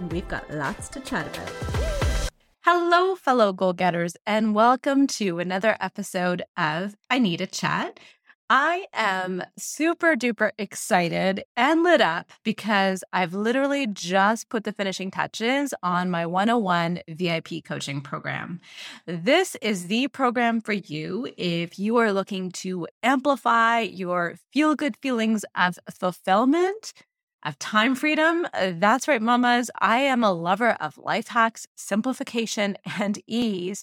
and we've got lots to chat about. Hello, fellow goal getters, and welcome to another episode of I Need a Chat. I am super duper excited and lit up because I've literally just put the finishing touches on my 101 VIP coaching program. This is the program for you if you are looking to amplify your feel good feelings of fulfillment of time freedom. Uh, that's right, mamas. I am a lover of life hacks, simplification, and ease.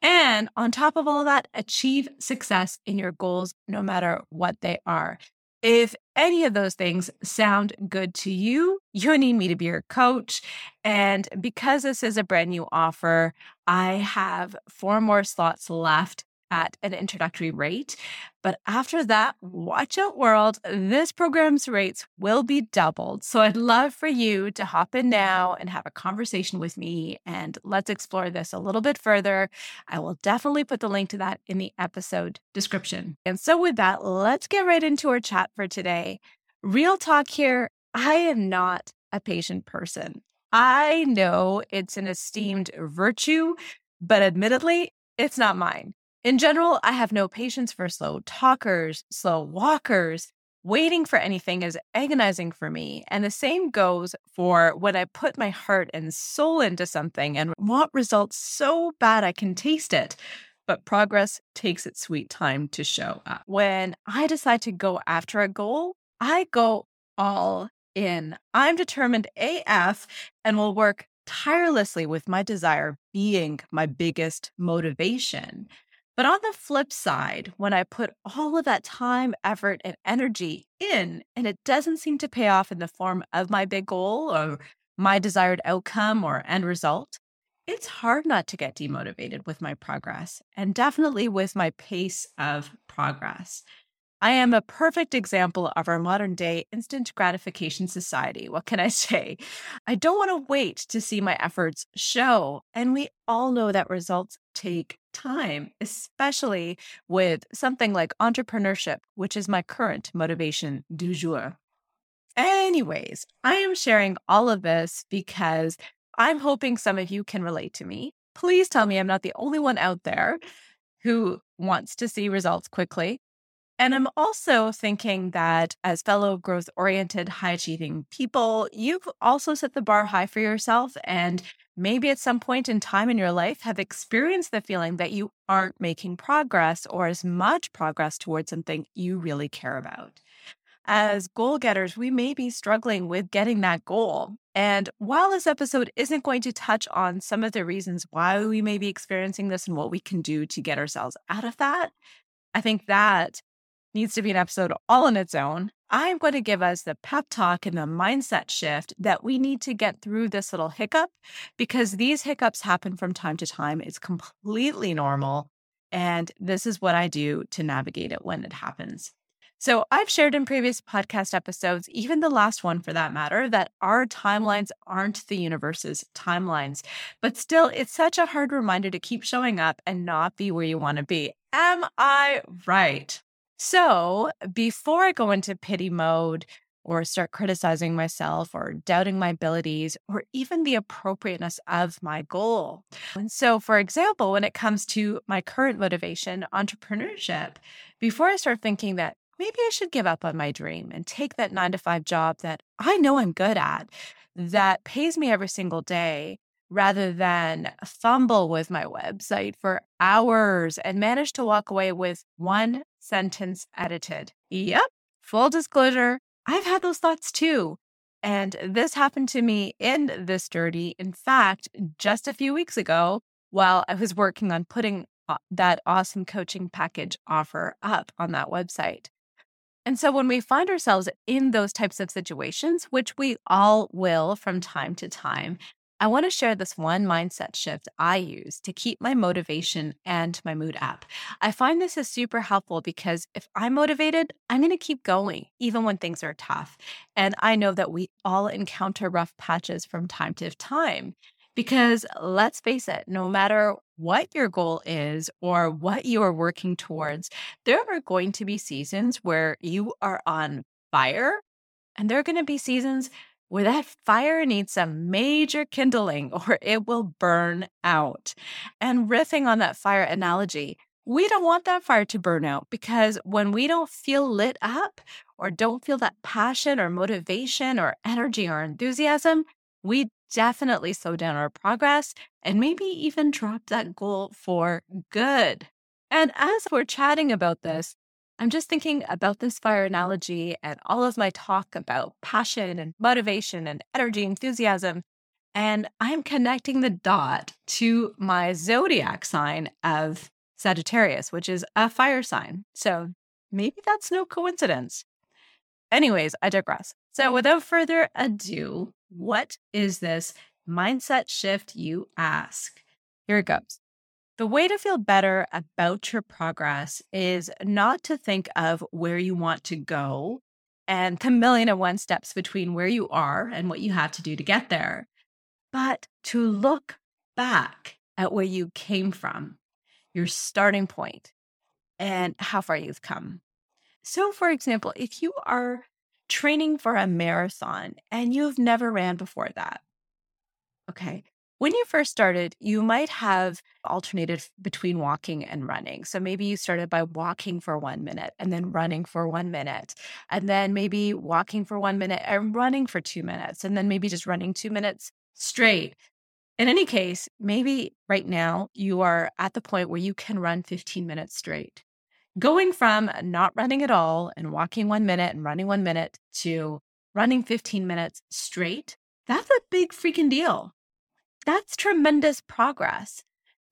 And on top of all that, achieve success in your goals, no matter what they are. If any of those things sound good to you, you need me to be your coach. And because this is a brand new offer, I have four more slots left at an introductory rate. But after that, watch out, world. This program's rates will be doubled. So I'd love for you to hop in now and have a conversation with me and let's explore this a little bit further. I will definitely put the link to that in the episode description. And so, with that, let's get right into our chat for today. Real talk here I am not a patient person. I know it's an esteemed virtue, but admittedly, it's not mine. In general, I have no patience for slow talkers, slow walkers. Waiting for anything is agonizing for me. And the same goes for when I put my heart and soul into something and want results so bad I can taste it. But progress takes its sweet time to show up. When I decide to go after a goal, I go all in. I'm determined AF and will work tirelessly with my desire being my biggest motivation. But on the flip side, when I put all of that time, effort, and energy in, and it doesn't seem to pay off in the form of my big goal or my desired outcome or end result, it's hard not to get demotivated with my progress and definitely with my pace of progress. I am a perfect example of our modern day instant gratification society. What can I say? I don't want to wait to see my efforts show. And we all know that results take time, especially with something like entrepreneurship, which is my current motivation du jour. Anyways, I am sharing all of this because I'm hoping some of you can relate to me. Please tell me I'm not the only one out there who wants to see results quickly and I'm also thinking that as fellow growth oriented, high achieving people, you've also set the bar high for yourself. And maybe at some point in time in your life have experienced the feeling that you aren't making progress or as much progress towards something you really care about. As goal getters, we may be struggling with getting that goal. And while this episode isn't going to touch on some of the reasons why we may be experiencing this and what we can do to get ourselves out of that, I think that needs to be an episode all on its own. I'm going to give us the pep talk and the mindset shift that we need to get through this little hiccup because these hiccups happen from time to time. It's completely normal. And this is what I do to navigate it when it happens. So, I've shared in previous podcast episodes, even the last one for that matter, that our timelines aren't the universe's timelines. But still, it's such a hard reminder to keep showing up and not be where you want to be. Am I right? So before I go into pity mode or start criticizing myself or doubting my abilities or even the appropriateness of my goal. And so, for example, when it comes to my current motivation, entrepreneurship, before I start thinking that maybe I should give up on my dream and take that nine to five job that I know I'm good at, that pays me every single day, rather than fumble with my website for hours and manage to walk away with one sentence edited. Yep, full disclosure, I've had those thoughts too. And this happened to me in this dirty. In fact, just a few weeks ago, while I was working on putting that awesome coaching package offer up on that website. And so when we find ourselves in those types of situations, which we all will from time to time, I want to share this one mindset shift I use to keep my motivation and my mood up. I find this is super helpful because if I'm motivated, I'm going to keep going, even when things are tough. And I know that we all encounter rough patches from time to time. Because let's face it, no matter what your goal is or what you are working towards, there are going to be seasons where you are on fire, and there are going to be seasons where that fire needs some major kindling or it will burn out. And riffing on that fire analogy, we don't want that fire to burn out because when we don't feel lit up or don't feel that passion or motivation or energy or enthusiasm, we definitely slow down our progress and maybe even drop that goal for good. And as we're chatting about this, I'm just thinking about this fire analogy and all of my talk about passion and motivation and energy, enthusiasm. And I'm connecting the dot to my zodiac sign of Sagittarius, which is a fire sign. So maybe that's no coincidence. Anyways, I digress. So without further ado, what is this mindset shift, you ask? Here it goes. The way to feel better about your progress is not to think of where you want to go and the million and one steps between where you are and what you have to do to get there, but to look back at where you came from, your starting point, and how far you've come. So, for example, if you are training for a marathon and you've never ran before that, okay, when you first started, you might have alternated between walking and running. So maybe you started by walking for one minute and then running for one minute, and then maybe walking for one minute and running for two minutes, and then maybe just running two minutes straight. In any case, maybe right now you are at the point where you can run 15 minutes straight. Going from not running at all and walking one minute and running one minute to running 15 minutes straight, that's a big freaking deal that's tremendous progress.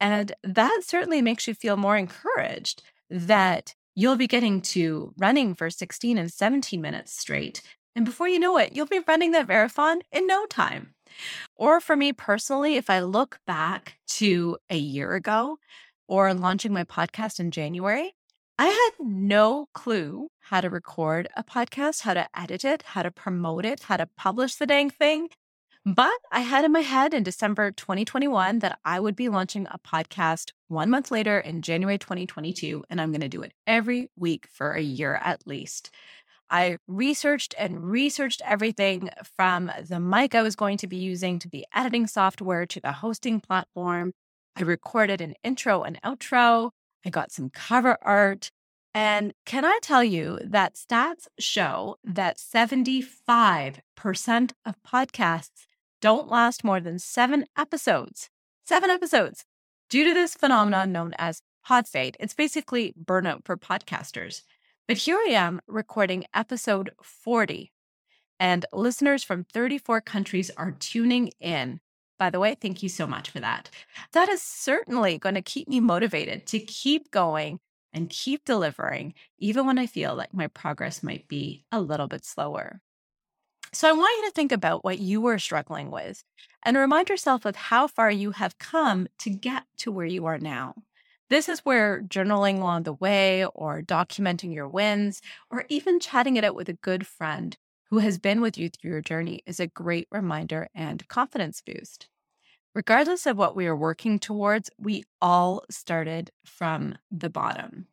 And that certainly makes you feel more encouraged that you'll be getting to running for 16 and 17 minutes straight. And before you know it, you'll be running that marathon in no time. Or for me personally, if I look back to a year ago or launching my podcast in January, I had no clue how to record a podcast, how to edit it, how to promote it, how to publish the dang thing. But I had in my head in December 2021 that I would be launching a podcast one month later in January 2022, and I'm going to do it every week for a year at least. I researched and researched everything from the mic I was going to be using to the editing software to the hosting platform. I recorded an intro and outro. I got some cover art. And can I tell you that stats show that 75% of podcasts don't last more than seven episodes. Seven episodes. Due to this phenomenon known as pod fade, it's basically burnout for podcasters. But here I am recording episode 40, and listeners from 34 countries are tuning in. By the way, thank you so much for that. That is certainly going to keep me motivated to keep going and keep delivering, even when I feel like my progress might be a little bit slower. So I want you to think about what you were struggling with and remind yourself of how far you have come to get to where you are now. This is where journaling along the way, or documenting your wins, or even chatting it out with a good friend who has been with you through your journey is a great reminder and confidence boost. Regardless of what we are working towards, we all started from the bottom.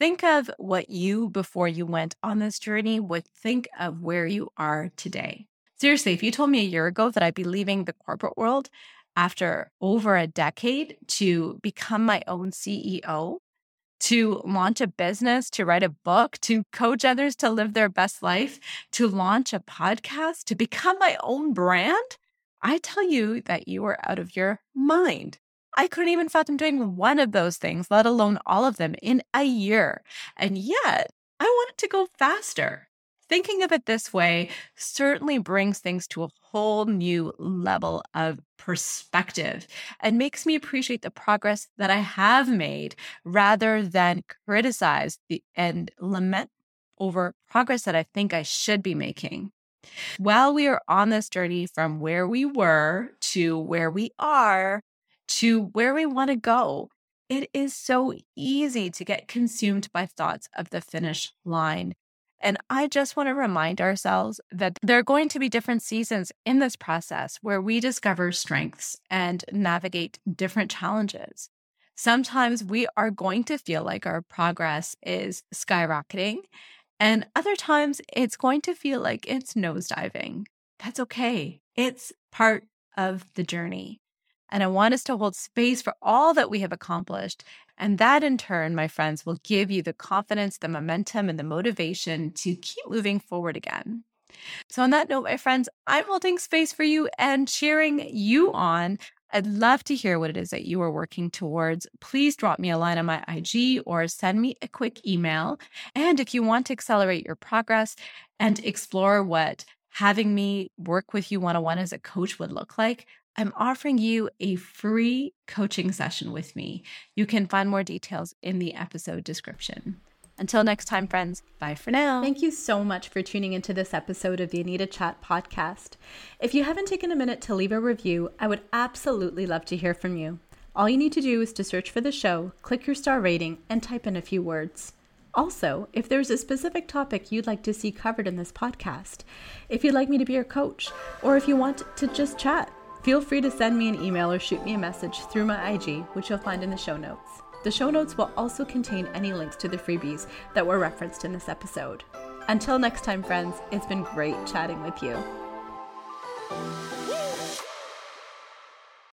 Think of what you, before you went on this journey, would think of where you are today. Seriously, if you told me a year ago that I'd be leaving the corporate world after over a decade to become my own CEO, to launch a business, to write a book, to coach others to live their best life, to launch a podcast, to become my own brand, I tell you that you are out of your mind. I couldn't even fathom doing one of those things, let alone all of them in a year. And yet, I wanted to go faster. Thinking of it this way certainly brings things to a whole new level of perspective and makes me appreciate the progress that I have made rather than criticize the, and lament over progress that I think I should be making. While we are on this journey from where we were to where we are to where we want to go, it is so easy to get consumed by thoughts of the finish line. And I just want to remind ourselves that there are going to be different seasons in this process where we discover strengths and navigate different challenges. Sometimes we are going to feel like our progress is skyrocketing, and other times it's going to feel like it's nosediving. That's okay. It's part of the journey. And I want us to hold space for all that we have accomplished. And that, in turn, my friends, will give you the confidence, the momentum, and the motivation to keep moving forward again. So, on that note, my friends, I'm holding space for you and cheering you on. I'd love to hear what it is that you are working towards. Please drop me a line on my IG or send me a quick email. And if you want to accelerate your progress and explore what having me work with you one on one as a coach would look like, I'm offering you a free coaching session with me. You can find more details in the episode description. Until next time, friends, bye for now. Thank you so much for tuning into this episode of the Anita Chat podcast. If you haven't taken a minute to leave a review, I would absolutely love to hear from you. All you need to do is to search for the show, click your star rating, and type in a few words. Also, if there's a specific topic you'd like to see covered in this podcast, if you'd like me to be your coach, or if you want to just chat, Feel free to send me an email or shoot me a message through my IG, which you'll find in the show notes. The show notes will also contain any links to the freebies that were referenced in this episode. Until next time, friends, it's been great chatting with you.